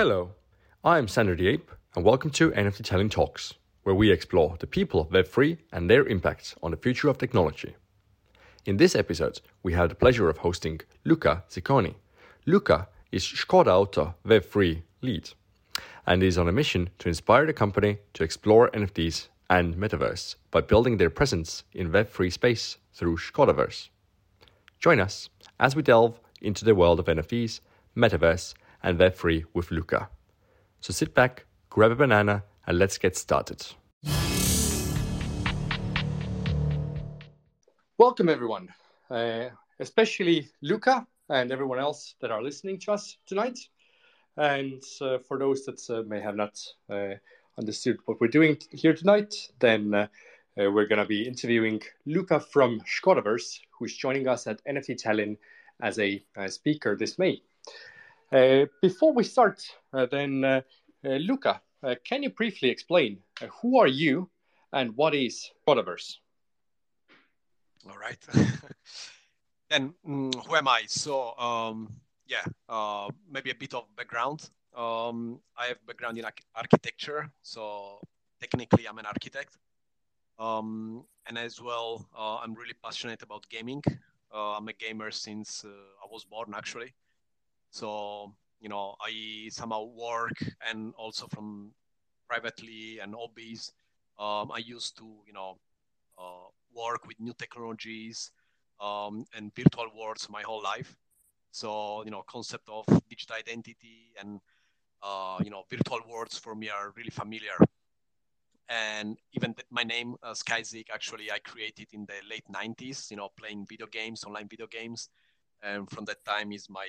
Hello, I'm Sander the Ape, and welcome to NFT Tallinn Talks, where we explore the people of Web3 and their impact on the future of technology. In this episode, we have the pleasure of hosting Luca Cicconi. Luca is Skoda Auto Web3 lead and is on a mission to inspire the company to explore NFTs and metaverse by building their presence in Web3 space through Skodaverse. Join us as we delve into the world of NFTs, metaverse, and Web3 with Luca. So sit back, grab a banana, and let's get started. Welcome, everyone, uh, especially Luca and everyone else that are listening to us tonight. And uh, for those that uh, may have not uh, understood what we're doing here tonight, then uh, uh, we're going to be interviewing Luca from Skodaverse, who's joining us at NFT Tallinn as a speaker this May. Before we start, then, Luca, can you briefly explain who are you and what is Skodaverse? All right. then mm, who am I? So um, yeah, uh, maybe a bit of background. Um, I have background in architecture, so technically I'm an architect. Um, and as well, uh, I'm really passionate about gaming. Uh, I'm a gamer since uh, I was born, actually. So you know, I somehow work and also from privately and hobbies. Um, I used to, you know, uh, work with new technologies um, and virtual worlds my whole life. So you know, concept of digital identity and uh, you know virtual worlds for me are really familiar. And even th- my name, uh, Skyzik, actually I created in the late 90s. You know, playing video games, online video games, and from that time is my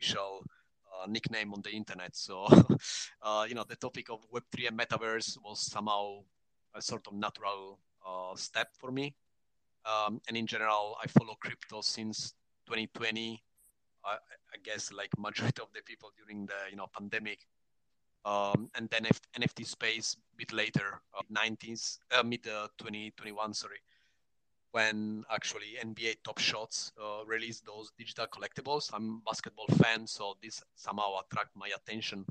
official uh, nickname on the internet. So, uh, you know, the topic of Web3 and metaverse was somehow a sort of natural uh, step for me. Um, and in general, I follow crypto since 2020. I, I, guess like majority of the people during the you know pandemic. Um, and then F- NFT space a bit later, uh, 90s, uh, mid 2021, sorry, when actually NBA Top Shots uh, released those digital collectibles. I'm a basketball fan, so this somehow attract my attention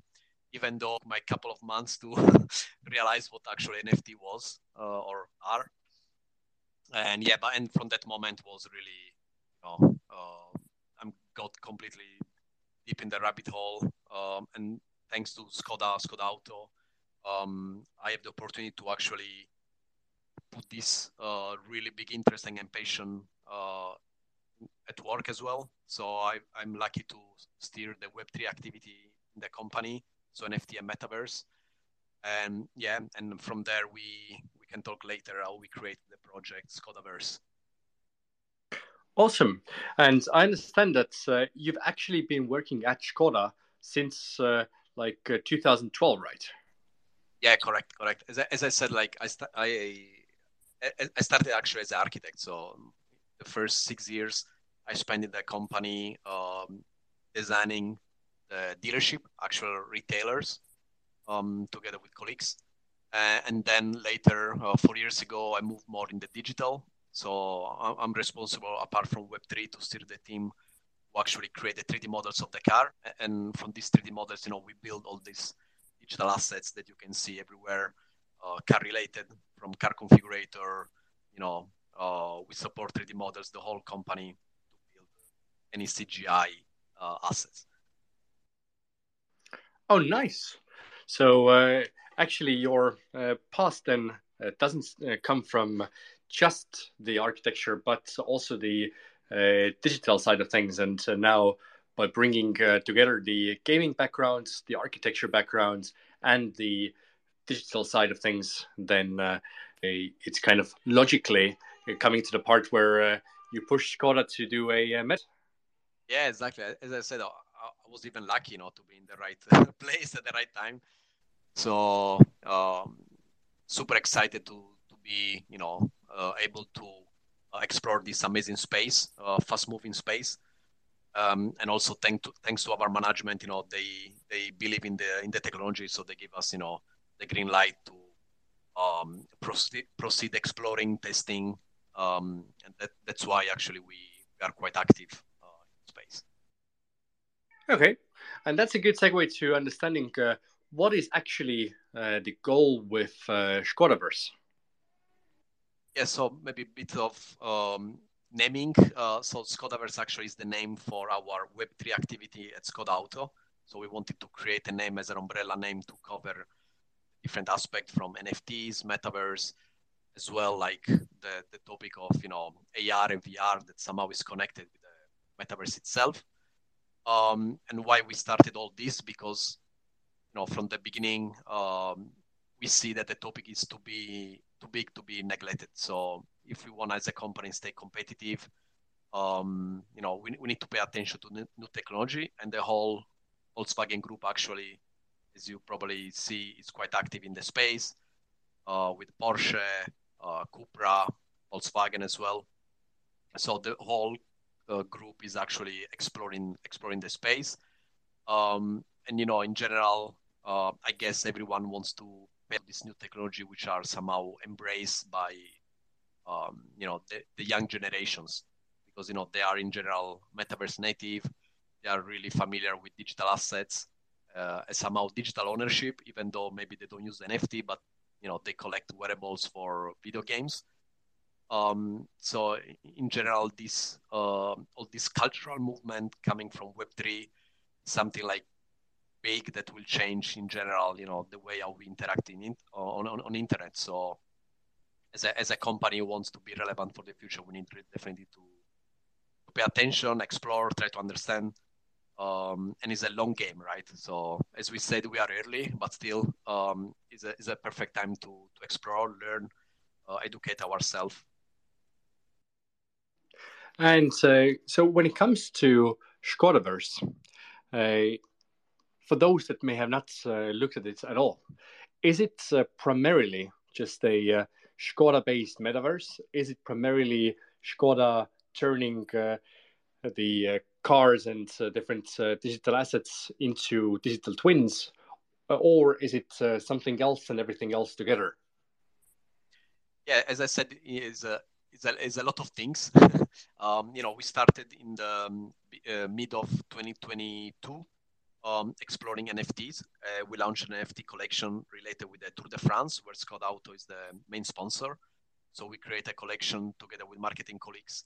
even though my couple of months to realize what actually NFT was uh, or are. And yeah, but and from that moment was really, you know, uh, I'm got completely deep in the rabbit hole. Um, and thanks to Skoda, Skoda Auto, um, I have the opportunity to actually put this uh, really big interest and passion uh, at work as well. So I, I'm lucky to steer the Web3 activity in the company so NFT and metaverse. And yeah, and from there we we can talk later how we create the project Skodaverse. Awesome, and I understand that uh, you've actually been working at Skoda since uh, like uh, 2012, right? Yeah, correct, correct. As I, as I said, like I, st- I I started actually as an architect, so the first six years I spent in the company um, designing the dealership, actual retailers, um, together with colleagues. Uh, and then later, uh, four years ago, I moved more in the digital. So I'm responsible, apart from Web3, to steer the team who actually create the 3D models of the car. And from these 3D models, you know, we build all these digital assets that you can see everywhere, uh, car related, from car configurator, you know, uh, we support 3D models, the whole company to build any CGI uh, assets. Oh, nice. So uh, actually, your uh, past then uh, doesn't uh, come from just the architecture, but also the digital side of things. And now, by bringing together the gaming backgrounds, the architecture backgrounds, and the digital side of things, then it's kind of logically coming to the part where you push Skoda to do a met. Yeah, exactly. As I said, I was even lucky, you know, to be in the right place at the right time. So um, super excited to to be, you know, uh, able to uh, explore this amazing space, uh, fast-moving space. Um, and also thank to, thanks to our management, you know, they they believe in the in the technology, so they give us, you know, the green light to um, proceed proceed exploring, testing, um, and that, that's why actually we, are quite active uh, in space. Okay. And that's a good segue to understanding uh, what is actually uh, the goal with uh, Škodaverse. Yeah, so maybe a bit of um, naming. Uh, so Škodaverse actually is the name for our Web3 activity at Skoda Auto. So we wanted to create a name as an umbrella name to cover different aspects from NFTs, metaverse, as well like the, the topic of you know AR and VR that somehow is connected with the metaverse itself. Um, and why we started all this because you know from the beginning um, we see that the topic is to be too big to be neglected. So if we want as a company stay competitive, um, you know we, we need to pay attention to new technology and the whole Volkswagen group actually, as you probably see, is quite active in the space uh, with Porsche, uh, Cupra, Volkswagen as well. So the whole uh, group is actually exploring exploring the space. Um, and you know, in general, uh, I guess everyone wants to build this new technology, which are somehow embraced by um, you know the, the young generations, because you know they are in general metaverse native. They are really familiar with digital assets, uh, somehow digital ownership, even though maybe they don't use NFT, but you know they collect wearables for video games. Um, so in general, this uh, all this cultural movement coming from Web three, something like big that will change in general. You know the way how we interact in, on, on on internet. So as a as a company wants to be relevant for the future, we need definitely to pay attention, explore, try to understand um, and it's a long game, right? So as we said, we are early, but still, um, it's a a perfect time to to explore, learn, uh, educate ourselves. And uh, so, when it comes to Škodaverse, uh, for those that may have not uh, looked at it at all, is it uh, primarily just a uh, Skoda-based metaverse? Is it primarily Skoda turning the cars and uh, different uh, digital assets into digital twins, uh, or is it uh, something else and everything else together? Yeah, as I said, is is a, is a lot of things. um, you know, we started in the um, uh, mid of 2022. Um, exploring NFTs. Uh, we launched an NFT collection related with the Tour de France, where Skoda Auto is the main sponsor. So we create a collection together with marketing colleagues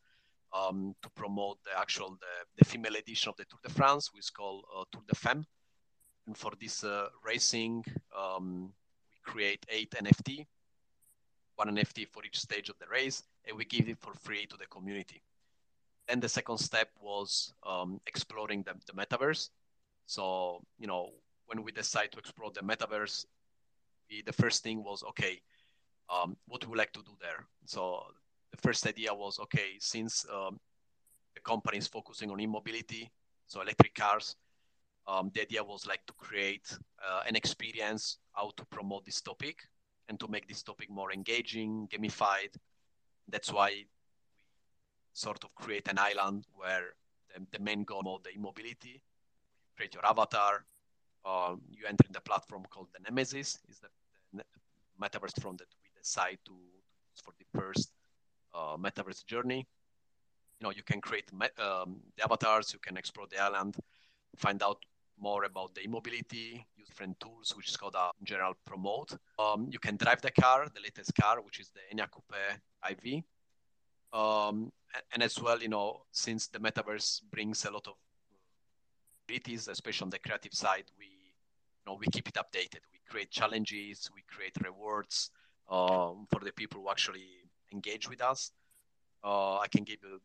um, to promote the actual the, the, female edition of the Tour de France, which is called uh, Tour de Femme. And for this uh, racing, um, we create eight NFT, one NFT for each stage of the race, and we give it for free to the community. Then the second step was um, exploring the, the metaverse. So, you know, when we decide to explore the metaverse, we, the first thing was okay, um, what do we like to do there? So the first idea was okay, since um, the company is focusing on e-mobility, so electric cars, um, the idea was like to create uh, an experience how to promote this topic and to make this topic more engaging, gamified. That's why we sort of create an island where the, the main goal of the e-mobility, you create your avatar, um, you enter in the platform called the Nemesis, is the, the metaverse from that we decide to for the first uh, metaverse journey. You know, you can create um, the avatars, you can explore the island, find out more about the e-mobility, use different tools, which is called a general promote. Um, you can drive the car, the latest car, which is the Enyaq Coupe IV. Um, and as well, you know, since the metaverse brings a lot of abilities, especially on the creative side, we, you know, we keep it updated. We create challenges, we create rewards um, for the people who actually engage with us. Uh, I can give you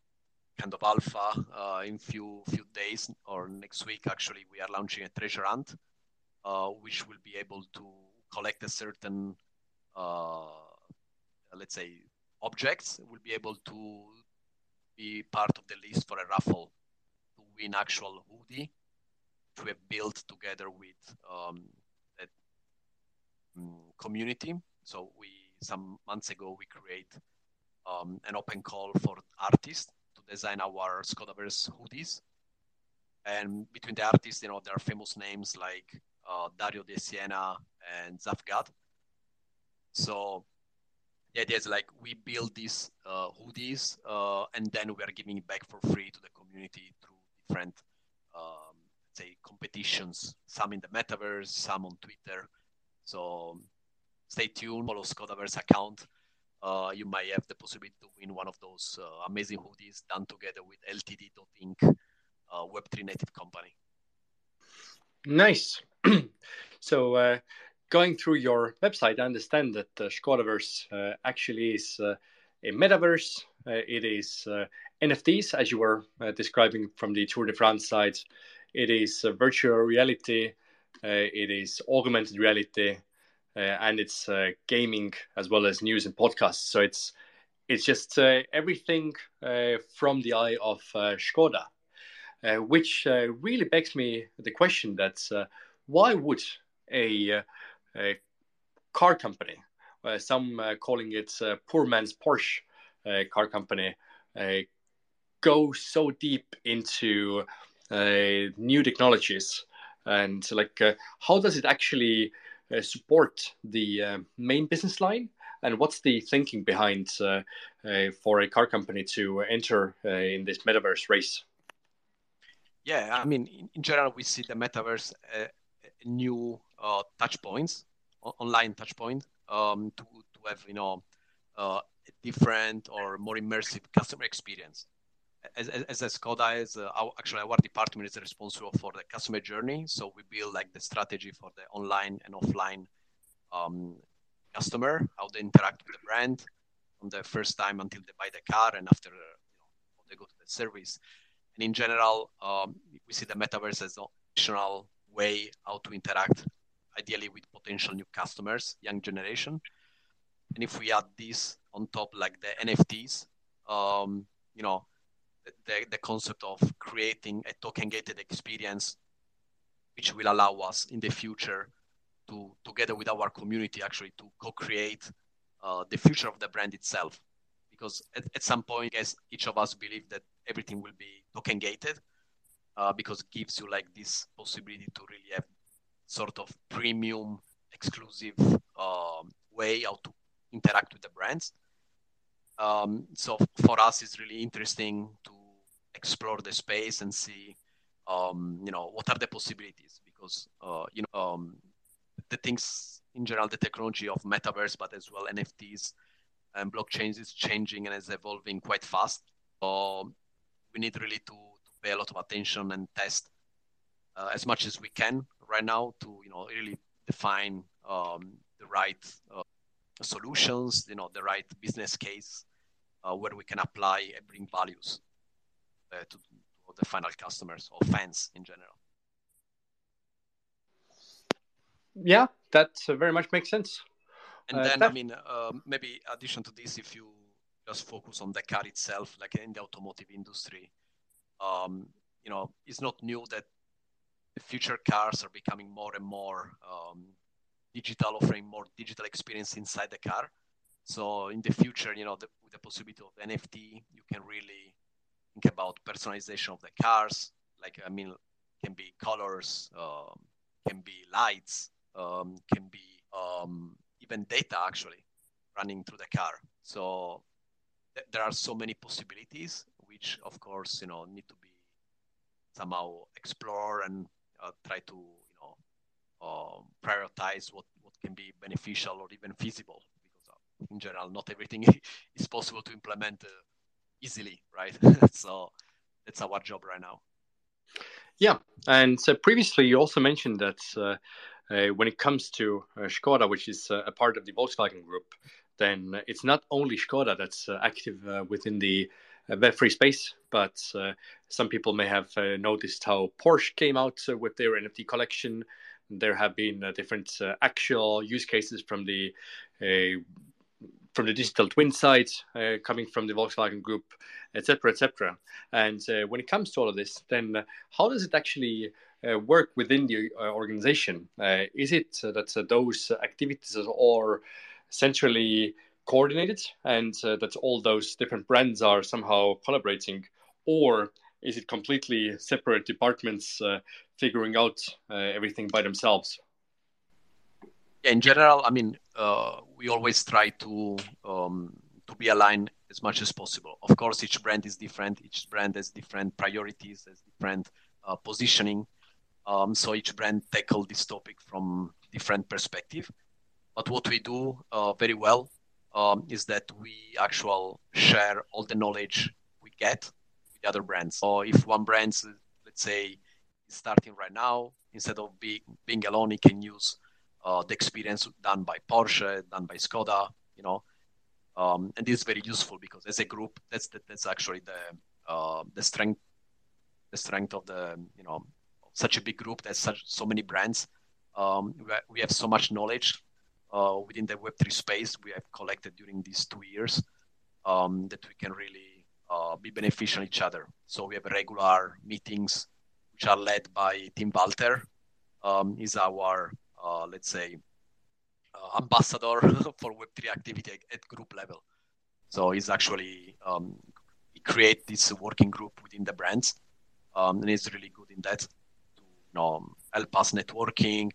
kind of alpha uh, in few few days or next week. Actually, we are launching a treasure hunt, uh, which will be able to collect a certain, uh, let's say, objects. Will be able to be part of the list for a raffle to win actual hoodie, which we have built together with um, that um, community. So we some months ago we create um, an open call for artists to design our Skodaverse hoodies. And between the artists, you know, there are famous names like uh, Dario De Siena and Zafgad. So the idea is like we build these uh, hoodies uh, and then we are giving it back for free to the community through different, um, say, competitions, some in the metaverse, some on Twitter. So stay tuned, follow Skodaverse account. Uh, you might have the possibility to win one of those uh, amazing hoodies done together with LTD.Inc. Uh, Web3 native company. Nice. so, uh, going through your website, I understand that uh, Skodaverse uh, actually is uh, a metaverse. It is NFTs, as you were describing from the Tour de France side. It is virtual reality. it is augmented reality, Uh, and it's uh, gaming as well as news and podcasts. So it's it's just uh, everything from the eye of Skoda. Uh, which uh, really begs me the question that uh, why would a, a car company, some calling it poor man's Porsche car company, go so deep into new technologies and like how does it actually support the main business line and what's the thinking behind uh, uh, for a car company to enter uh, in this metaverse race? Yeah, I mean, in, general, we see the metaverse uh, new uh, touch points, online touch point, um, to, to have, you know, uh, a different or more immersive customer experience. As, as, as Skoda is, uh, our, actually our department is responsible for the customer journey. So we build like the strategy for the online and offline um, customer, how they interact with the brand from the first time until they buy the car and after you know, they go to the service. And in general, um, we see the metaverse as an additional way how to interact, ideally with potential new customers, young generation. And if we add this on top, like the NFTs, um, you know, the, the concept of creating a token gated experience, which will allow us in the future to, together with our community, actually to co create uh, the future of the brand itself. Because at, at some point, guess each of us believe that everything will be token gated uh, because it gives you like this possibility to really have sort of premium exclusive um, way how to interact with the brands um, so for us it's really interesting to explore the space and see um, you know what are the possibilities? Because uh, you know um, the things in general the technology of metaverse but as well nfts and blockchains is changing and is evolving quite fast. Um, we need really to, to pay a lot of attention and test uh, as much as we can right now to you know really define um, the right uh, solutions, you know, the right business case uh, where we can apply and bring values uh, to, to, the final customers or fans in general. Yeah, that uh, very much makes sense. And uh, then, I mean, maybe addition to this, if you just focus on the car itself, like in the automotive industry. Um, you know, it's not new that the future cars are becoming more and more um, digital, offering more digital experience inside the car. So in the future, you know, the, with the possibility of NFT, you can really think about personalization of the cars. Like, I mean, can be colors, um, can be lights, um, can be um, even data actually running through the car. So there are so many possibilities, which of course you know need to be somehow explore and uh, try to you know um, prioritize what what can be beneficial or even feasible. Because uh, in general, not everything is possible to implement uh, easily, right? so that's our job right now. Yeah, and so previously you also mentioned that. Uh, uh, when it comes to uh, Skoda, which is uh, a part of the Volkswagen Group, then it's not only Skoda that's uh, active uh, within the Web3 space, but some people may have noticed how Porsche came out with their NFT collection. There have been different actual use cases from the from the digital twin side, uh, coming from the Volkswagen Group, etc., etc. And uh, when it comes to all of this, then uh, how does it actually work within the organization? is it that those activities are centrally coordinated and uh, that all those different brands are somehow collaborating or is it completely separate departments uh, figuring out uh, everything by themselves in general i mean uh, we always try to um, to be aligned as much as possible of course each brand is different each brand has different priorities has different uh, positioning Um, so each brand tackle this topic from different perspective. But what we do uh, very well um, is that we actually share all the knowledge we get with other brands. So if one brand, let's say, is starting right now, instead of being, being alone, he can use uh, the experience done by Porsche, done by Skoda, you know. Um, and this is very useful because as a group, that's the, that's actually the uh, the strength the strength of the you know such a big group. There's such so many brands. Um, we have so much knowledge uh, within the Web3 space we have collected during these two years um, that we can really uh, be beneficial each other. So we have regular meetings which are led by Tim Walter. Um, he's our, let's say, uh, ambassador for Web3 activity at, at, group level. So he's actually um, he create this working group within the brands, um, and he's really good in that to you know, help us networking,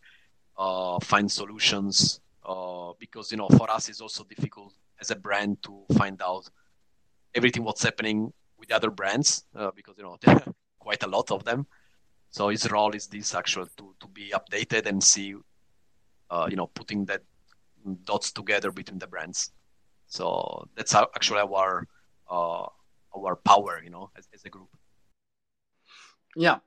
uh, find solutions, uh, because you know for us it's also difficult as a brand to find out everything what's happening with other brands uh, because you know there are quite a lot of them. So his role is this actual to to be updated and see, uh, you know, putting that dots together between the brands. So that's actually our uh, our power, you know, as, as a group. Yeah,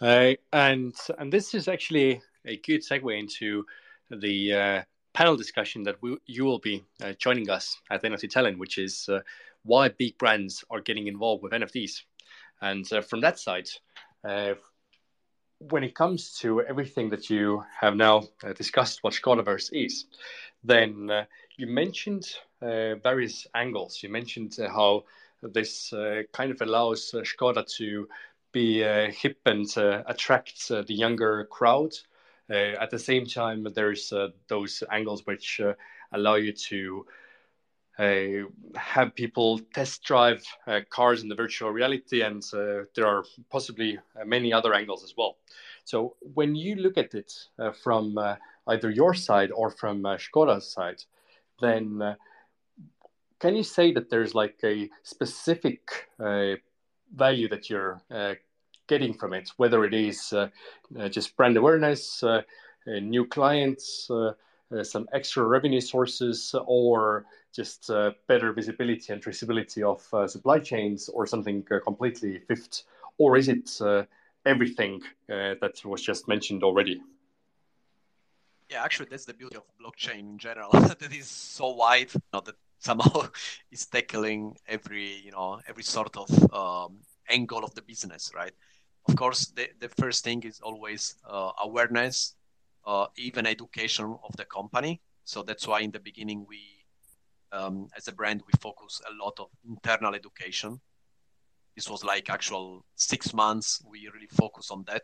uh, and and this is actually a good segue into the uh, panel discussion that we, you will be uh, joining us at NFT Tallinn, which is uh, why big brands are getting involved with NFTs. And uh, from that side, uh, when it comes to everything that you have now uh, discussed, what Skodaverse is, then you mentioned various angles. You mentioned how this kind of allows Skoda to be hip and attract the younger crowd uh, at the same time, there's uh, those angles which uh, allow you to Uh, have people test drive uh, cars in the virtual reality, and uh, there are possibly many other angles as well. So when you look at it from either your side or from Skoda's side, then can you say that there's like a specific uh, value that you're uh, getting from it, whether it is uh, uh, just brand awareness, uh, new clients, some extra revenue sources, or just better visibility and traceability of supply chains, or something completely fifth, or is it everything that was just mentioned already? Yeah, actually, that's the beauty of blockchain in general. that is so wide you know, that somehow is tackling every you know every sort of um, angle of the business, right? of course, the, the first thing is always uh, awareness, uh, even education of the company. So that's why in the beginning we, um, as a brand, we focus a lot of internal education. This was like actual six months. We really focus on that.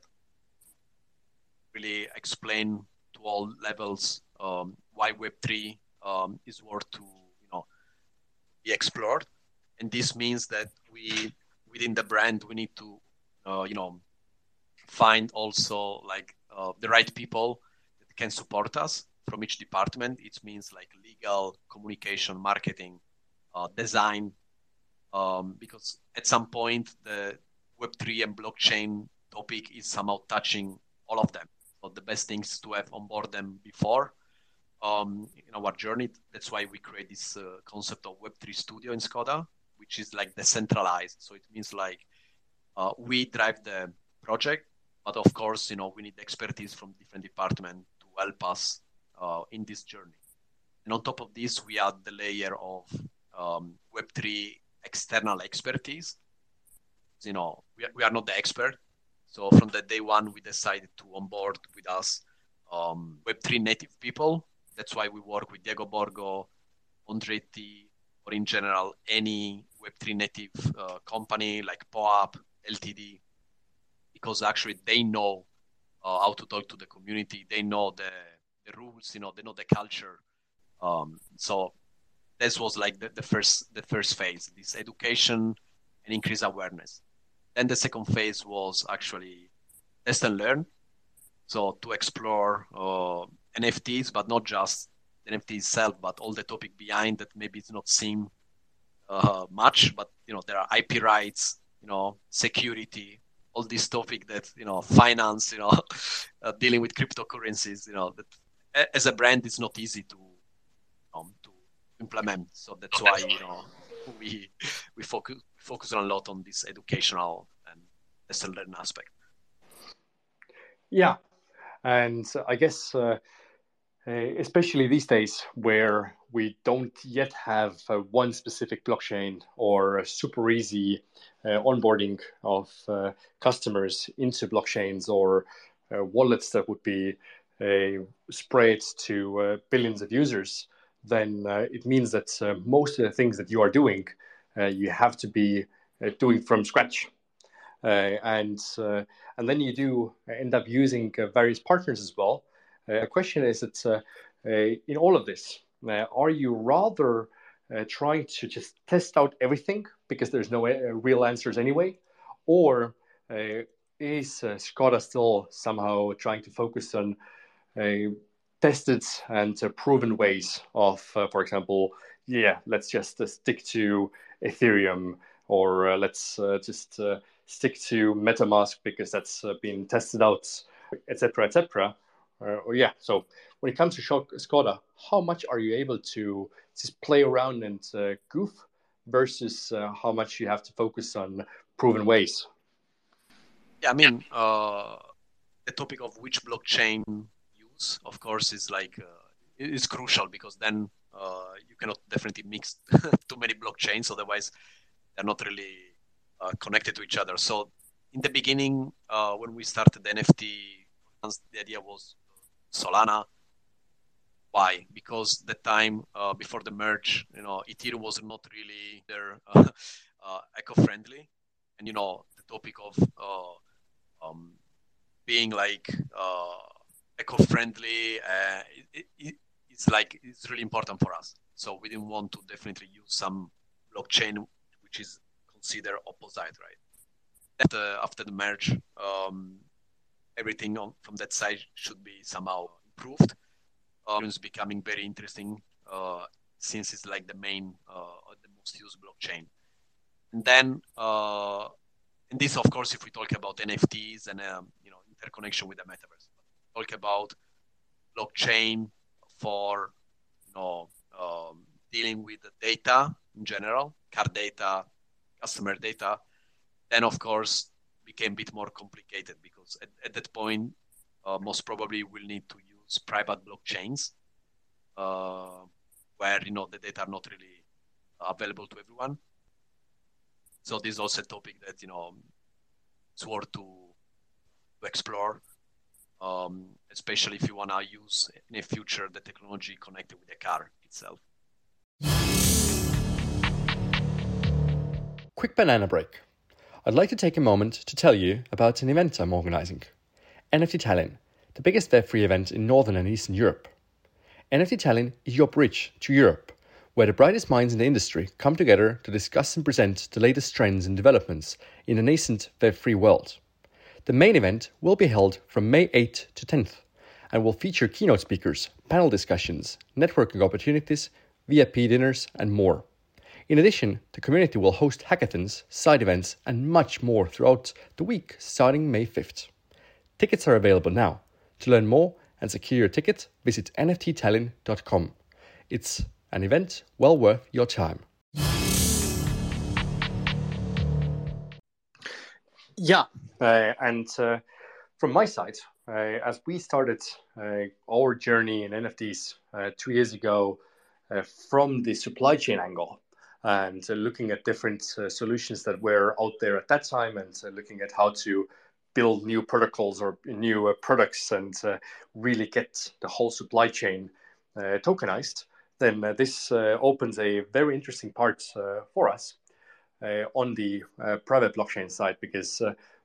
Really explain to all levels um, why Web three um, is worth to you know be explored, and this means that we within the brand we need to uh, you know find also like uh, the right people that can support us from each department. It means like legal communication marketing uh, design. Um, because at some point the web3 and blockchain topic is somehow touching all of them. So the best things to have on board them before um, in our journey. That's why we create this uh, concept of web3 studio in skoda which is like decentralized. So it means like uh, we drive the project, but of course, you know, we need expertise from different departments to help us uh, in this journey. And on top of this, we add the layer of um, Web3 external expertise. You know, we are, we are not the expert. So from the day one, we decided to onboard with us um, Web3 native people. That's why we work with Diego Borgo, Andretti, or in general, any Web3 native uh, company like POAP, Ltd because actually they know uh, how to talk to the community. They know the the rules. You know, they know the culture. Um, so this was like the, the first the first phase, this education and increase awareness. Then the second phase was actually test and learn. So to explore uh, NFTs, but not just NFT itself, but all the topic behind that maybe it's not seen uh, much, but you know there are IP rights, you know, security, all this topic that you know finance, you know, uh, dealing with cryptocurrencies, you know, that as a brand it's not easy to um, to implement. So that's why you know we we focus focus a lot on this educational and lesson learning aspect. Yeah, and I guess uh, especially these days where we don't yet have uh, one specific blockchain or super easy uh, onboarding of uh, customers into blockchains or uh, wallets that would be uh, spread to uh, billions of users, then it means that most of the things that you are doing, you have to be doing from scratch. and and then you do end up using various partners as well. A question is that in all of this, are you rather uh, trying to just test out everything because there's no uh, real answers anyway? Or uh, is uh, Skoda still somehow trying to focus on uh, tested and uh, proven ways of, for example, yeah, let's just stick to Ethereum or let's just stick to MetaMask because that's been tested out, etc., etc. or yeah, so when it comes to Skoda, how much are you able to just play around and uh, goof versus uh, how much you have to focus on proven ways? Yeah, I mean, uh, the topic of which blockchain of course, is like uh, is crucial because then uh, you cannot definitely mix too many blockchains, otherwise they're not really uh, connected to each other. So in the beginning, when we started the NFT, the idea was Solana why? Because the time uh, before the merge, you know, Ethereum was not really there uh, uh, eco-friendly, and you know, the topic of um, being like eco-friendly, uh, it, it, it's like it's really important for us. So we didn't want to definitely use some blockchain which is considered opposite, right? After, after the merge, um, everything on, from that side should be somehow improved uh, is becoming very interesting uh, since it's like the main, uh, the most used blockchain. And then, uh, and this, of course, if we talk about NFTs and um, you know interconnection with the metaverse, talk about blockchain for you know um, dealing with the data in general, car data, customer data. Then, of course, became a bit more complicated because at, at that point, uh, most probably we'll need to use private blockchains uh, where you know the data are not really available to everyone. So this is also a topic that you know it's worth to, to explore, um, especially if you want to use in the future the technology connected with the car itself. Quick banana break. I'd like to take a moment to tell you about an event I'm organizing NFT Tallinn, the biggest Web3 event in Northern and Eastern Europe. NFT Tallinn is your bridge to Europe, where the brightest minds in the industry come together to discuss and present the latest trends and developments in the nascent Web3 world. The main event will be held from May 8th to 10th and will feature keynote speakers, panel discussions, networking opportunities, VIP dinners, and more. In addition, the community will host hackathons, side events, and much more throughout the week starting May 5th. Tickets are available now to learn more and secure your ticket, visit nfttallinn.com. It's an event well worth your time. Yeah, and uh, from my side, uh, as we started uh, our journey in NFTs uh, two years ago uh, from the supply chain angle and looking at different solutions that were out there at that time and looking at how to build new protocols or new uh, products and uh, really get the whole supply chain uh, tokenized, then uh, this uh, opens a very interesting part uh, for us on the private blockchain side. Because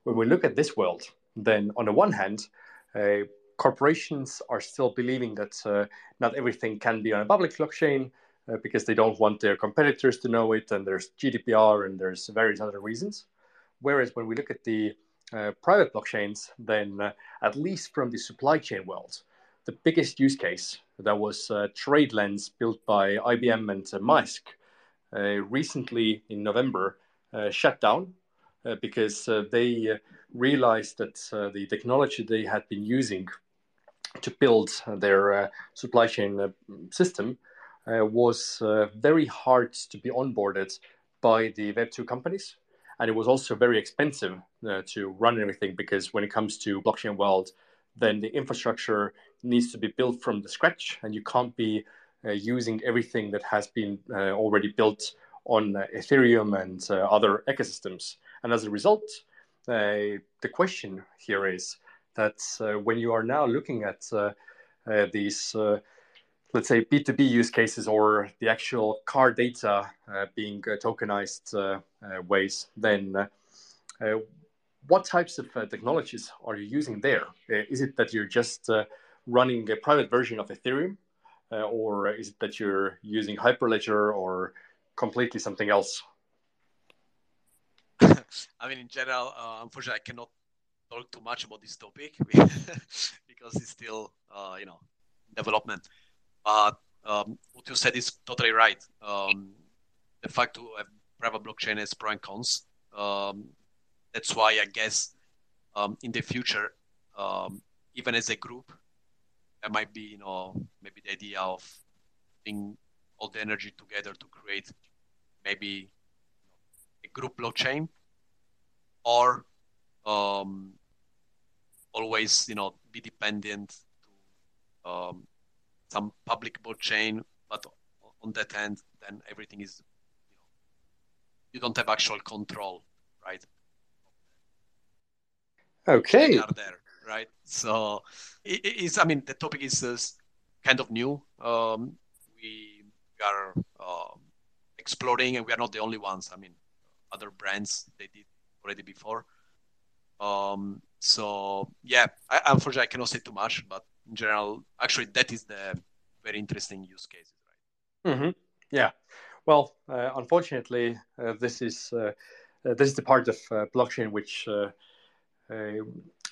when we look at this world, then on the one hand, corporations are still believing that not everything can be on a public blockchain because they don't want their competitors to know it, and there's GDPR and there's various other reasons. Whereas when we look at the uh, private blockchains, then uh, at least from the supply chain world, the biggest use case that was uh, TradeLens built by IBM and uh, Maersk uh, recently in November uh, shut down uh, because uh, they uh, realized that uh, the technology they had been using to build their supply chain system was very hard to be onboarded by the Web2 companies. And it was also very expensive to run everything because when it comes to blockchain world, then the infrastructure needs to be built from the scratch and you can't be uh, using everything that has been uh, already built on uh, Ethereum and other ecosystems. And as a result, uh, the question here is that uh, when you are now looking at uh, these let's say B2B use cases or the actual car data uh, being uh, tokenized uh, ways, then what types of technologies are you using there? Is it that you're just running a private version of Ethereum uh, or is it that you're using Hyperledger or completely something else? I mean, in general, uh, unfortunately, I cannot talk too much about this topic because it's still, uh, you know, development. But um, what you said is totally right. Um, the fact to have private blockchain has pro and cons. Um, that's why I guess um, in the future, um, even as a group, there might be you know maybe the idea of putting all the energy together to create maybe group blockchain or um, always you know be dependent to um, some public blockchain but on that end then everything is you know you don't have actual control right okay are there right? So it, it's, I mean, the topic is uh, kind of new. Um, we, we are um, exploring, and we are not the only ones. I mean, other brands they did already before. Um, so yeah, I, unfortunately, I cannot say too much, but in general, actually, that is the very interesting use cases, right? Mm-hmm. Yeah. Well, uh, unfortunately, uh, this is uh, uh this is the part of uh, blockchain which uh,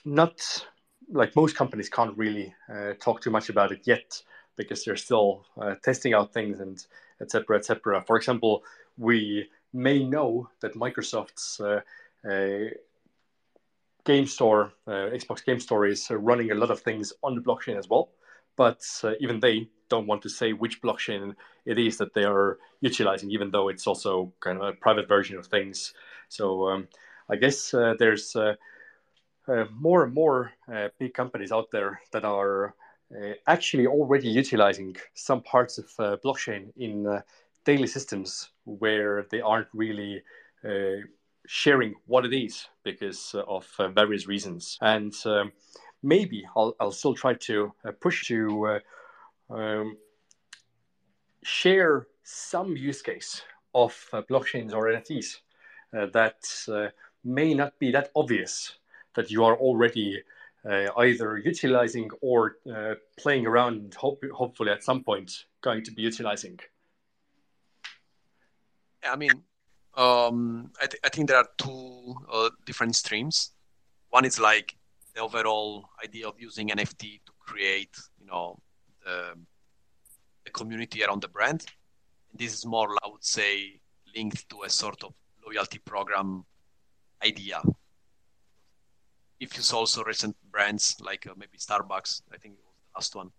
not like most companies can't really talk too much about it yet because they're still testing out things and etc etc for example we may know that microsoft's uh, uh game store uh, xbox game store is running a lot of things on the blockchain as well. But uh, even they don't want to say which blockchain it is that they are utilizing even though it's also kind of a private version of things. So um, i guess there's uh, more and more uh, big companies out there that are uh, actually already utilizing some parts of uh, blockchain in uh, daily systems where they aren't really uh, sharing what it is because of various reasons. And um, maybe I'll, I'll, still try to push to um, share some use case of blockchains or NFTs that may not be that obvious that you are already uh, either utilizing or uh, playing around, hope, hopefully at some point going to be utilizing? I mean, um, I, th- I, think there are two uh, different streams. One is like the overall idea of using NFT to create, you know, the, the community around the brand. And this is more, I would say, linked to a sort of loyalty program idea if you saw also recent brands like uh, maybe Starbucks, I think it was the last one.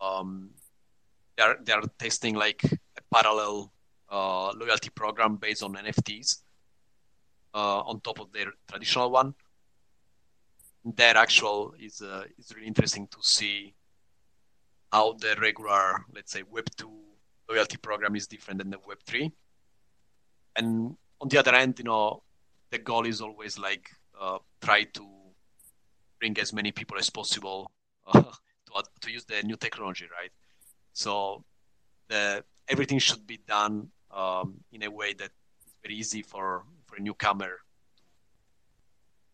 Um, they are they are testing like a parallel uh, loyalty program based on NFTs uh, on top of their traditional one. Their actual is uh, is really interesting to see how the regular, let's say, Web two loyalty program is different than the Web three. And on the other end, you know, the goal is always like uh, try to bring as many people as possible to, to use the new technology, right? So the everything should be done um, in a way that is very easy for for a newcomer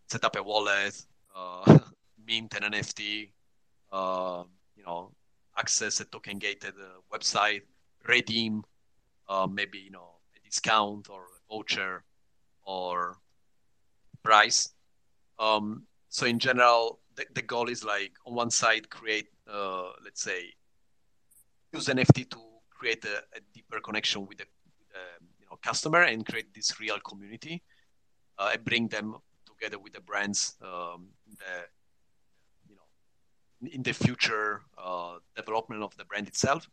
to set up a wallet, uh, mint an NFT, uh, you know, access a token gated uh, website, redeem uh, maybe you know a discount or a voucher or price. Um, so in general, the, the goal is like on one side create, uh, let's say, use NFT to create a, a deeper connection with the, you know customer and create this real community. uh, and bring them together with the brands um, the you know in the future uh, development of the brand itself.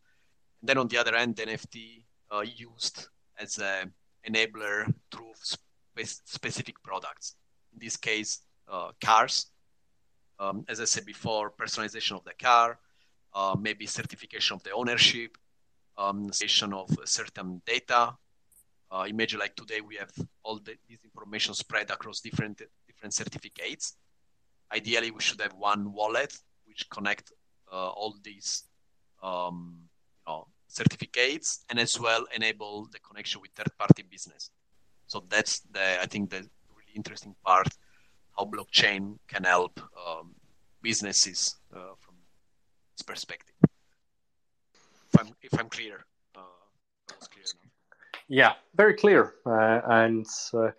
And then on the other end, NFT uh, used as an enabler through spe- specific products. In this case, cars. Um, as I said before, personalization of the car, uh, maybe certification of the ownership, um, station of certain data. Uh, imagine like today we have all the, this information spread across different different certificates. Ideally, we should have one wallet which connect uh, all these um, you know, certificates and as well enable the connection with third-party business. So that's the I think the really interesting part how blockchain can help um, businesses uh, from this perspective. I'm if I'm clear, uh, yeah, very clear, uh, and uh,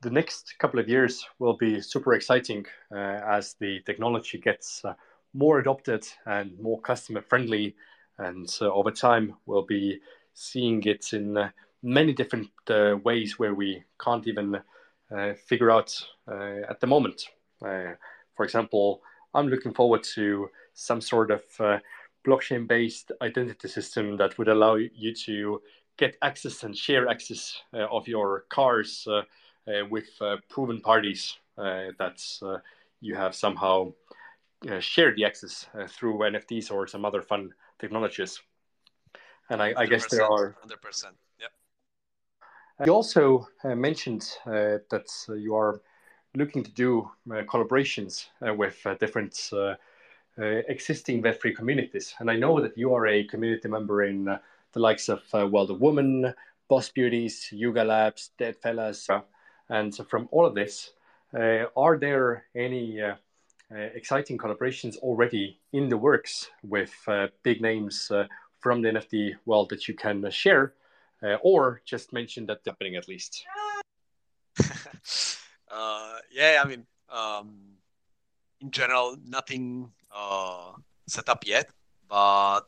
the next couple of years will be super exciting uh, as the technology gets uh, more adopted and more customer friendly. And uh, over time, we'll be seeing it in uh, many different uh, ways where we can't even uh, figure out at the moment. for example, I'm looking forward to some sort of blockchain based identity system that would allow you to get access and share access uh, of your cars uh, uh, with uh, proven parties uh, that uh, you have somehow shared the access through NFTs or some other fun technologies. And I, I guess there are 100%. Yep. You also mentioned that you are looking to do collaborations with different uh, existing Web3 communities. And I know that you are a community member in uh, the likes of uh, World of Women, Boss Beauties, Yuga Labs, Deadfellaz. And from all of this, uh, are there any uh, uh, exciting collaborations already in the works with big names from the NFT world that you can share, or just mention that happening at least? yeah, I mean, um, in general, nothing uh, set up yet, but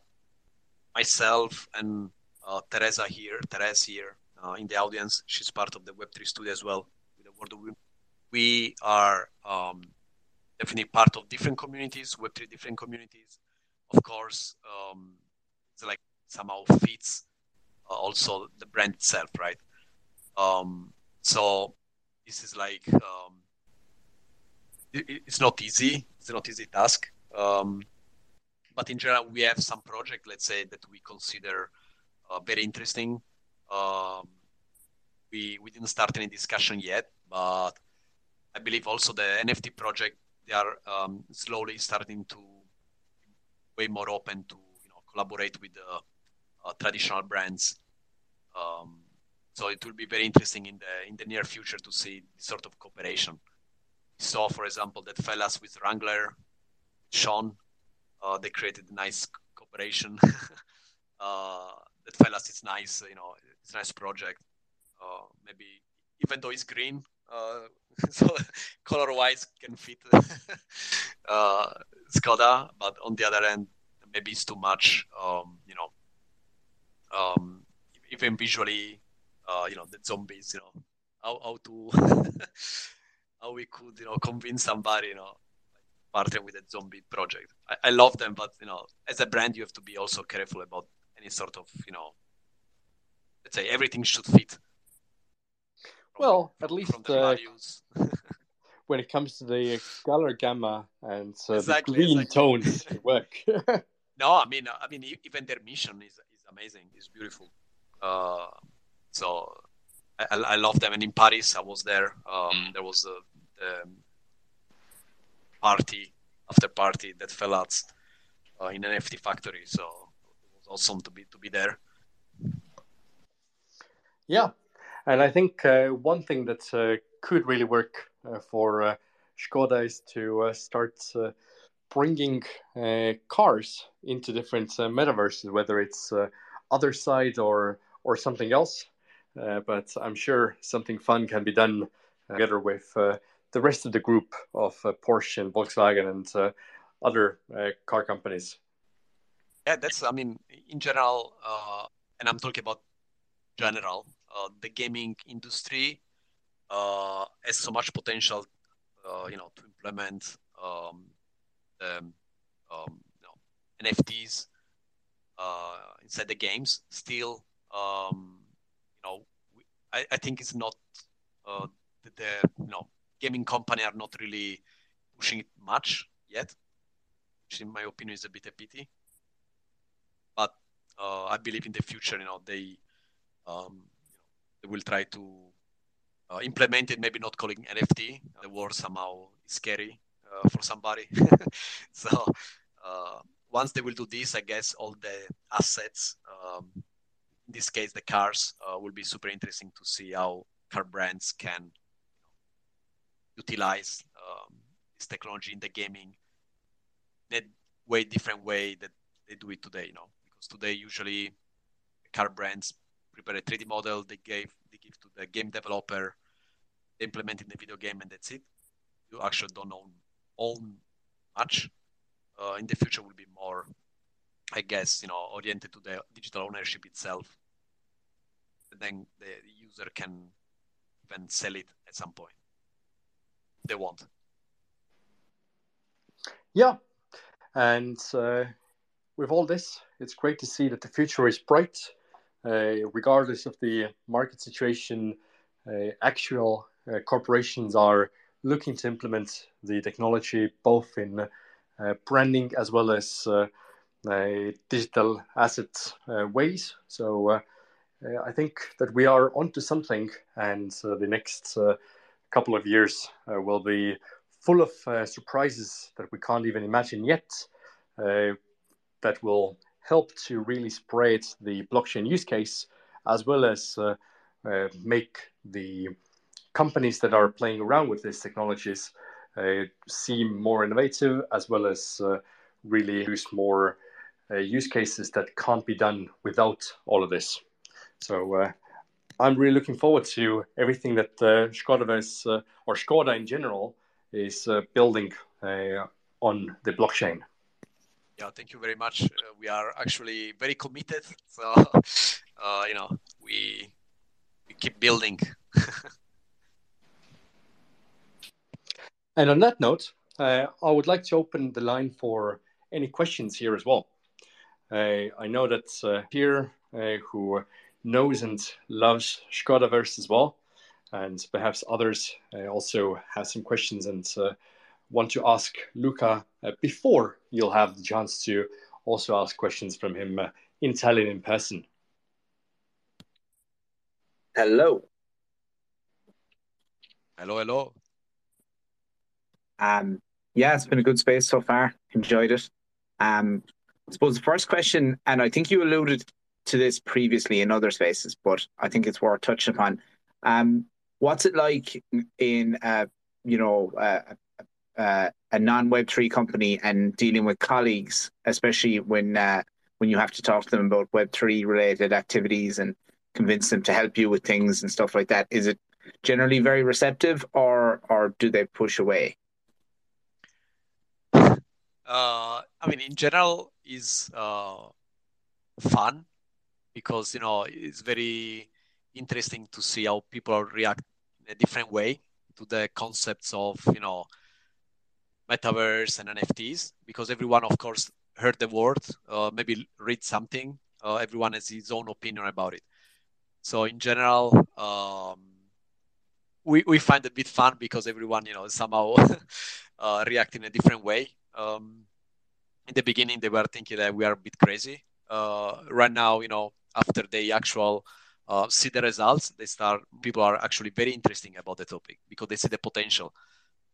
myself and uh, Teresa here, Teresa here, uh, in the audience. She's part of the Web3 studio as well. With the World of Women. We are um, definitely part of different communities, Web3 different communities. Of course, um, it's like somehow fits uh, also the brand itself, right? Um, so this is like um, it, it's not easy. It's not easy task. Um, but in general, we have some project, let's say, that we consider uh, very interesting um, we we didn't start any discussion yet, but I believe also the NFT project they are um, slowly starting to way more open to you know collaborate with the uh, traditional brands. Um, so it will be very interesting in the in the near future to see sort of cooperation. We saw, for example, Deadfellaz with Wrangler, Sean, uh, they created a nice cooperation. uh, Deadfellaz is nice, you know, it's a nice project. Uh, maybe even though it's green, uh, so color-wise can fit uh, Skoda, but on the other end, maybe it's too much. Um, you know, um, even visually, uh, you know, the zombies. You know, how how to how we could you know convince somebody you know partner with a zombie project. I, I love them, but you know, as a brand, you have to be also careful about any sort of you know let's say everything should fit. Well at least uh, when it comes to the color gamma and uh, exactly, the green exactly. tones work. No i mean i mean even their mission is, is amazing it's beautiful. Uh, so I, I, love them. And in paris i was there. Um, there was a, a party after party that fell out uh, in an nft factory so it was awesome to be to be there. Yeah, and I think uh, one thing that uh, could really work uh, for uh, Skoda is to uh, start uh, bringing cars into different metaverses, whether it's Otherside or or something else. but I'm sure something fun can be done together with the rest of the group of Porsche and Volkswagen and other car companies yeah, that's I mean in general, uh, and I'm talking about general uh, the gaming industry. uh, has so much potential, uh, you know, to implement um, um, you know, NFTs uh, inside the games. Still, um, you know, I, I, think it's not uh, the, the you know gaming company are not really pushing it much yet, which in my opinion is a bit a pity. But uh, I believe in the future, you know, they um, they will try to uh, implement it. Maybe not calling NFT. The word somehow is scary uh, for somebody. so uh, once they will do this, I guess all the assets, um, in this case the cars, uh, will be super interesting to see how car brands can utilize um, this technology in the gaming in a way different way that they do it today. You know, because today usually car brands prepare a 3D model, they gave they give to the game developer, they implement in the video game, and that's it. You actually don't own own much. Uh, in the future, will be more, I guess, you know, oriented to the digital ownership itself. And then the user can even sell it at some point. They want. Yeah, and uh, with all this, it's great to see that the future is bright uh, regardless of the market situation, uh, actual uh, corporations are looking to implement the technology both in branding as well as digital asset ways. So I think that we are onto something, and the next couple of years will be full of uh, surprises that we can't even imagine yet uh, that will help to really spread the blockchain use case as well as uh, uh, make the companies that are playing around with these technologies uh, seem more innovative as well as uh, really use more uh, use cases that can't be done without all of this. So uh, I'm really looking forward to everything that uh, Skoda is, or Skoda in general is building on the blockchain. Yeah, thank you very much. Uh, we are actually very committed. So, uh, you know, we we keep building. and on that note, uh, I would like to open the line for any questions here as well. I know that uh, here uh, who knows and loves Skodaverse as well, and perhaps others uh, also have some questions and want to ask Luca uh, before you'll have the chance to also ask questions from him uh, in Tallinn in person. Hello. Hello, hello. Um, yeah, it's been a good space so far. Enjoyed it. Um, I suppose the first question, and I think you alluded to this previously in other spaces, but I think it's worth touching upon. Um, what's it like in, uh, you know, uh, uh, a non Web three company and dealing with colleagues, especially when when you have to talk to them about Web three related activities and convince them to help you with things and stuff like that. Is it generally very receptive, or or do they push away? I mean, in general, is fun because you know it's very interesting to see how people react in a different way to the concepts of you know metaverse and NFTs because everyone, of course, heard the word, uh, maybe read something. Uh, everyone has his own opinion about it. So in general, um, we we find it a bit fun because everyone, you know, somehow uh, react in a different way. Um, in the beginning, they were thinking that we are a bit crazy. Uh, right now, you know, after they actual uh, see the results, they start. People are actually very interesting about the topic because they see the potential.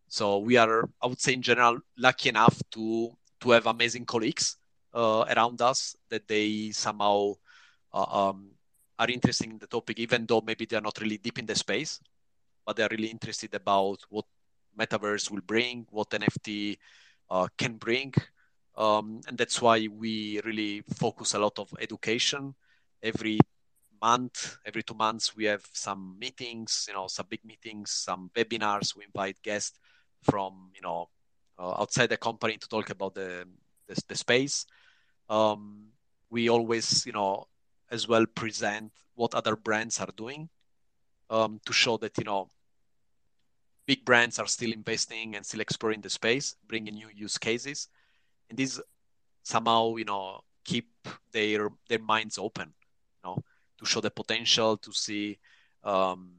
So we are, I would say, in general, lucky enough to to have amazing colleagues uh, around us that they somehow uh, um, are interested in the topic, even though maybe they are not really deep in the space, but they are really interested about what metaverse will bring, what NFT uh, can bring, um, and that's why we really focus a lot of education every month every two months we have some meetings you know some big meetings some webinars. We invite guests from you know uh, outside the company to talk about the the, the space. Um, we always you know as well present what other brands are doing um, to show that you know big brands are still investing and still exploring the space, bringing new use cases, and this somehow you know keep their their minds open, know, to show the potential, to see um,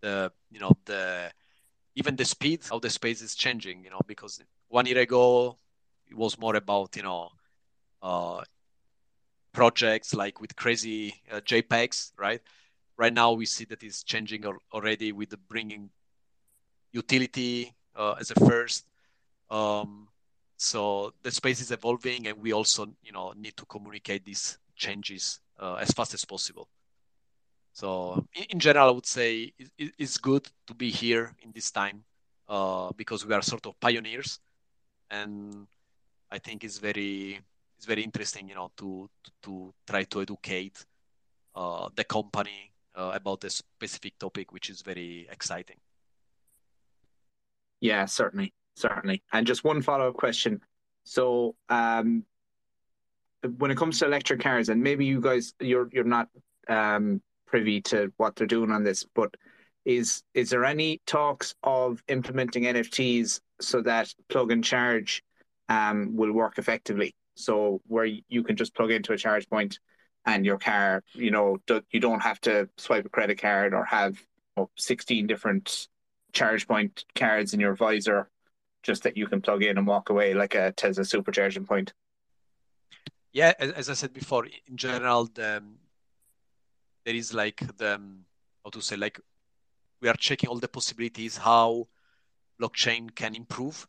the you know the even the speed of the space is changing, you know, because one year ago it was more about you know uh, projects like with crazy uh, JPEGs, right? Right now we see that it's changing already with the bringing utility uh, as a first. Um, so the space is evolving, and we also you know need to communicate these changes uh, as fast as possible. So in, general, I would say it, it's good to be here in this time uh, because we are sort of pioneers, and I think it's very it's very interesting, you know, to to, to try to educate uh, the company uh, about a specific topic, which is very exciting. Yeah, certainly, certainly. And just one follow up question. So, um, when it comes to electric cars, and maybe you guys you're you're not um, privy to what they're doing on this, but is is there any talks of implementing NFTs so that plug and charge um, will work effectively? So where you can just plug into a charge point and your car, you know, you don't have to swipe a credit card or have you know, 16 different charge point cards in your visor, just that you can plug in and walk away like a Tesla supercharging point. Yeah, as I said before, in general, the, there is like the how to say like we are checking all the possibilities how blockchain can improve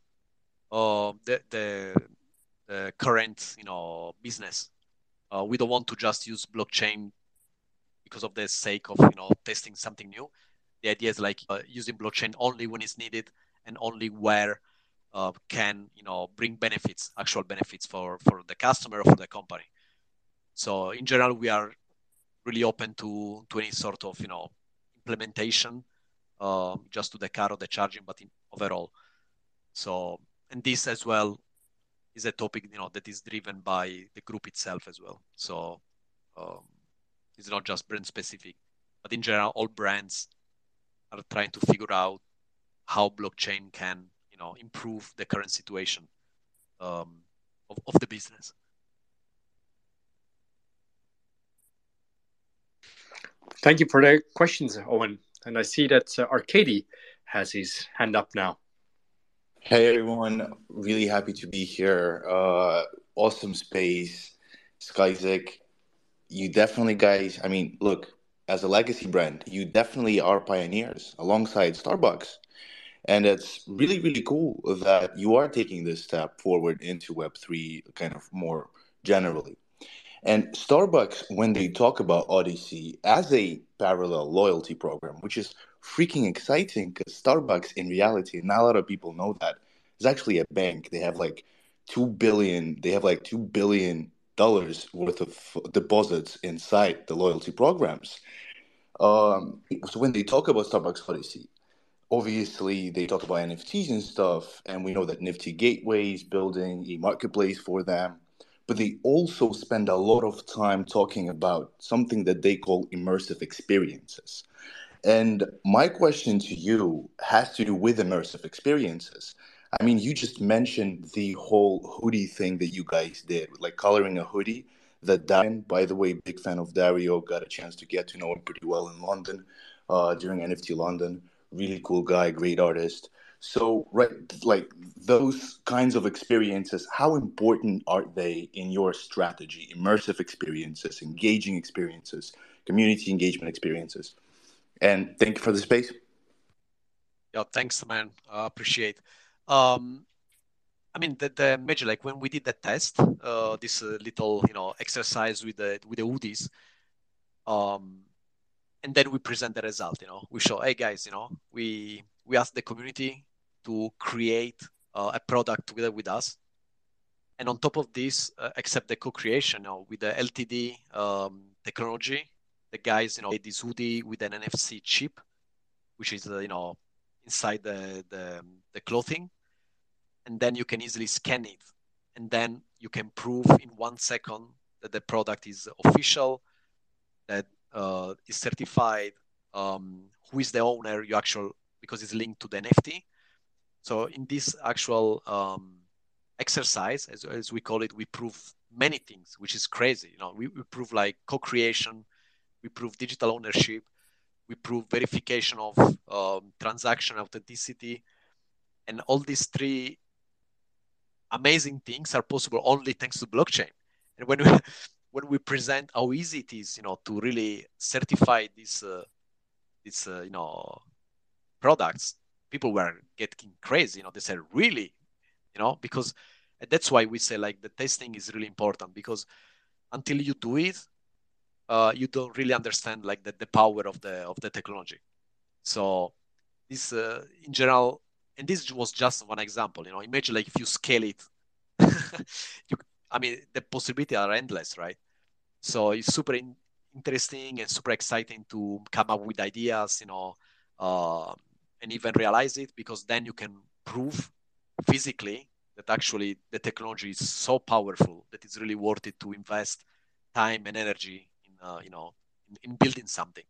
uh, the the the current you know business. Uh, we don't want to just use blockchain because of the sake of you know testing something new. The idea is like uh, using blockchain only when it's needed and only where uh, can you know bring benefits, actual benefits for for the customer or for the company. So in general, we are really open to to any sort of you know implementation, um, just to the car or the charging, but in overall. So and this as well is a topic you know that is driven by the group itself as well. So um, it's not just brand specific, but in general, all brands are trying to figure out how blockchain can you know improve the current situation um, of, of the business. Thank you for the questions, Owen. And I see that uh, Arcady has his hand up now. Hey everyone, really happy to be here. Uh, awesome space, Skyzik. You definitely, guys. I mean, look, as a legacy brand, you definitely are pioneers alongside Starbucks, and it's really, really cool that you are taking this step forward into Web three, kind of more generally. And Starbucks, when they talk about Odyssey as a parallel loyalty program, which is freaking exciting because Starbucks, in reality, not a lot of people know that, is actually a bank. They have like two billion. They have like two billion dollars worth of deposits inside the loyalty programs. Um, so when they talk about Starbucks Odyssey, obviously they talk about NFTs and stuff, and we know that Nifty Gateway is building a marketplace for them. But they also spend a lot of time talking about something that they call immersive experiences. And my question to you has to do with immersive experiences. I mean, you just mentioned the whole hoodie thing that you guys did, like coloring a hoodie. That Darren, by the way, big fan of Dario, got a chance to get to know him pretty well in London uh, during NFT London. Really cool guy, great artist. So, right, like those kinds of experiences, how important are they in your strategy? Immersive experiences, engaging experiences, community engagement experiences. And thank you for the space. Yeah, thanks, man. I appreciate. Um, I mean, the, the major like when we did the test, uh, this uh, little you know exercise with the with the hoodies, um, and then we present the result. You know, we show, hey guys, you know, we we ask the community to create uh, a product together with us, and on top of this, uh, accept the co-creation you know, with the LTD um, technology the guys, you know, this hoodie with an NFC chip, which is, uh, you know, inside the, the, the clothing. And then you can easily scan it. And then you can prove in one second that the product is official, that uh, is certified, um, who is the owner, you actual because it's linked to the NFT. So in this actual um, exercise, as, as we call it, we prove many things, which is crazy. You know, we, we prove like co-creation, we prove digital ownership, we prove verification of um, transaction authenticity, and all these three amazing things are possible only thanks to blockchain. And when we when we present how easy it is, you know, to really certify these uh, these uh, you know products, people were getting crazy. You know, they said, "Really?" You know, because that's why we say like the testing is really important because until you do it, uh, you don't really understand like the, the power of the of the technology. So this uh, in general, and this was just one example. You know, imagine like if you scale it, you, I mean, the possibilities are endless, right? So it's super in, interesting and super exciting to come up with ideas, you know, uh, and even realize it because then you can prove physically that actually the technology is so powerful that it's really worth it to invest time and energy uh, you know in, in, building something.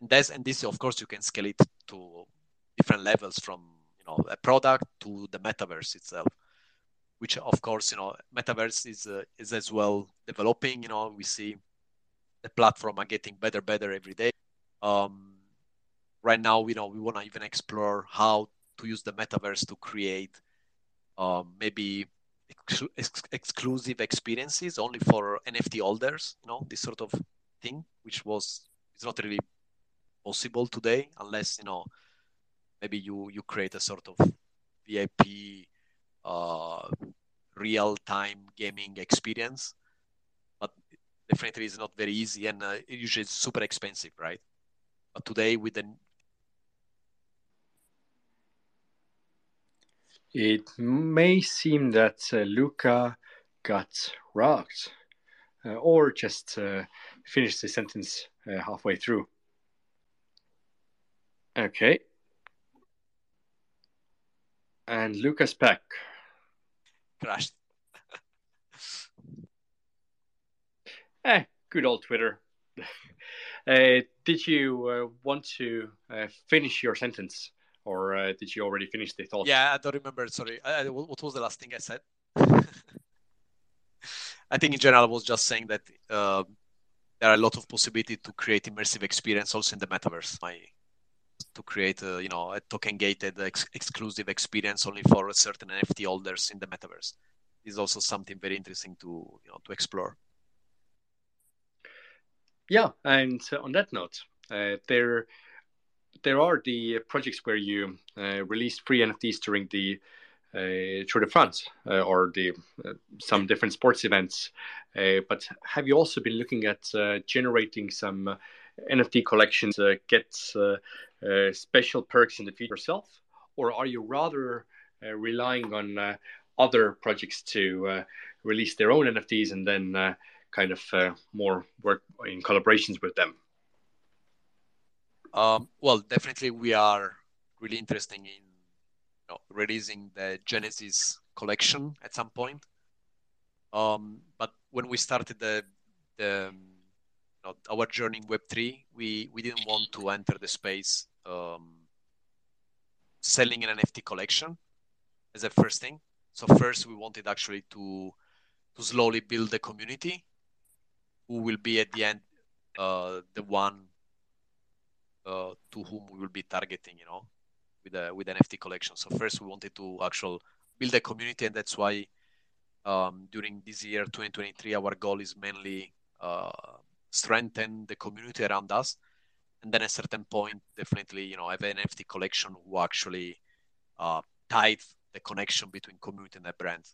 And that's and this of course you can scale it to different levels from you know a product to the metaverse itself which of course you know metaverse is uh, is as well developing you know we see the platform are getting better better every day. Um, right now you know we want to even explore how to use the metaverse to create um, maybe ex- ex- exclusive experiences only for NFT holders, you know, this sort of thing, which was it's not really possible today unless you know maybe you you create a sort of VIP uh, real time gaming experience, but definitely it's not very easy and uh, usually it's super expensive, right? But today with the It may seem that uh, Luca got rocked uh, or just uh, finished the sentence uh, halfway through. Okay. And Luca's back. Crashed. eh, good old Twitter. Uh, did you uh, want to finish your sentence? or uh, did you already finish the thought? Yeah, I don't remember. Sorry, I, what was the last thing I said? I think in general I was just saying that uh, there are a lot of possibility to create immersive experience also in the metaverse. My, to create a, you know a token gated ex- exclusive experience only for certain NFT holders in the metaverse is also something very interesting to you know to explore. Yeah, and on that note, uh, there there are the projects where you uh, released free NFTs during the uh, Tour de France uh, or the uh, some different sports events. Uh, but have you also been looking at uh, generating some NFT collections, uh, get uh, uh, special perks in the future yourself, or are you rather relying on other projects to release their own NFTs and then kind of more work in collaborations with them? Um, well, definitely we are really interested in you know, releasing the Genesis collection at some point. Um, but when we started the the know, our journey in Web three, we we didn't want to enter the space um, selling an NFT collection as a first thing. So first, we wanted actually to to slowly build a community who will be at the end uh, the one uh, to whom we will be targeting, you know, with a with NFT collection. So first, we wanted to actually build a community, and that's why um, during this year, 2023, our goal is mainly uh, strengthen the community around us, and then at a certain point, definitely, you know, have an NFT collection who actually uh, tied the connection between community and the brand.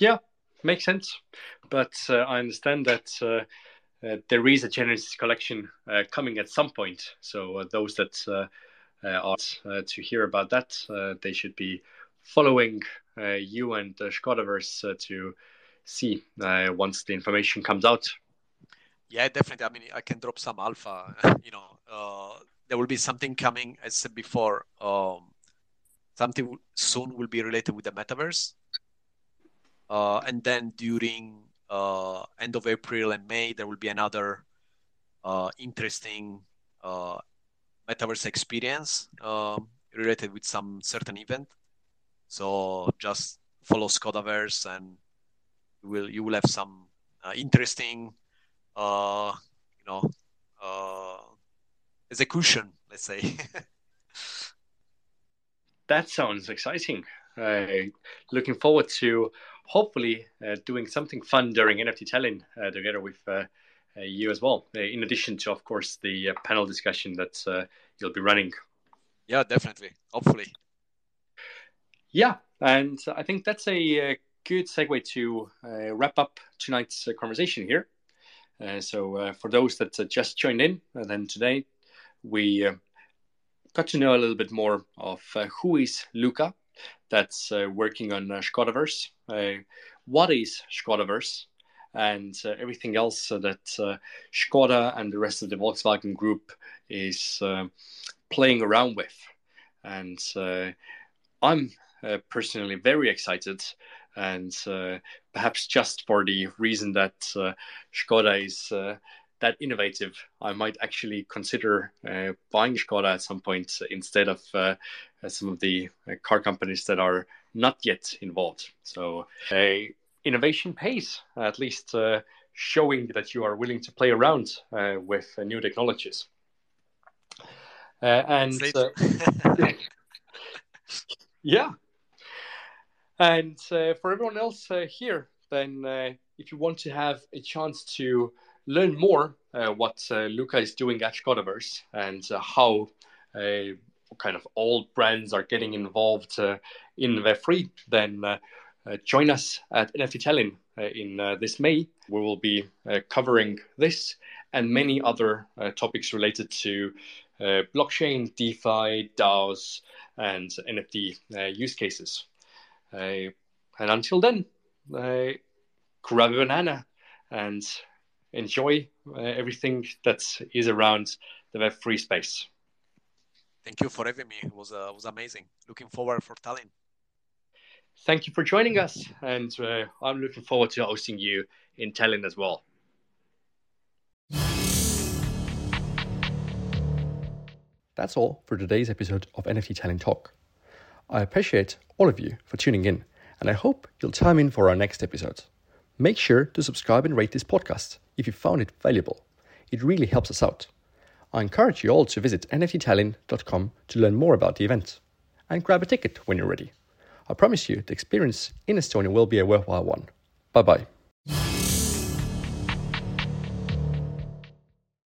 Yeah, makes sense. But uh, I understand that uh, uh, there is a Genesis collection uh, coming at some point. So uh, those that are to hear about that, they should be following you and uh, Skodaverse to see once the information comes out. Yeah, definitely. I mean, I can drop some alpha. You know, there will be something coming. As I said before, um, something soon will be related with the metaverse. Uh, and then during uh, end of April and May, there will be another uh, interesting uh, metaverse experience um, related with some certain event. So just follow Skodaverse, and you will you will have some uh, interesting, uh, you know, uh, execution. Let's say. that sounds exciting. Uh, looking forward to hopefully uh, doing something fun during NFT Tallinn uh, together with uh, uh, you as well. In addition to, of course, the panel discussion that you'll be running. Yeah, definitely. Hopefully. Yeah, and I think that's a good segue to wrap up tonight's conversation here. so, for those that just joined in, then today we got to know a little bit more of who is Luca that's uh, working on uh, Skodaverse. Uh, what is Skodaverse? And uh, everything else that uh, Skoda and the rest of the Volkswagen group is uh, playing around with. And I'm personally very excited and uh, perhaps just for the reason that uh, Skoda is uh, that innovative, I might actually consider buying Skoda at some point instead of some of the uh, car companies that are not yet involved. So, a innovation pays, at least uh, showing that you are willing to play around uh, with uh, new technologies. Uh, and uh, yeah, and uh, for everyone else uh, here, then uh, if you want to have a chance to learn more what Luca is doing at Skodaverse and how kind of old brands are getting involved uh, in Web3, then uh, uh, join us at NFT Tallinn in this May. We will be covering this and many other topics related to blockchain, DeFi, DAOs, and NFT use cases. And until then, grab a banana and enjoy uh, everything that is around the Web3 space. Thank you for having me. It was uh, was amazing. Looking forward for Tallinn. Thank you for joining us, and uh, I'm looking forward to hosting you in Tallinn as well. That's all for today's episode of NFT Tallinn Talk. I appreciate all of you for tuning in, and I hope you'll time in for our next episode. Make sure to subscribe and rate this podcast if you found it valuable. It really helps us out. I encourage you all to visit nfttallinn.com to learn more about the event and grab a ticket when you're ready. I promise you the experience in Estonia will be a worthwhile one. Bye bye.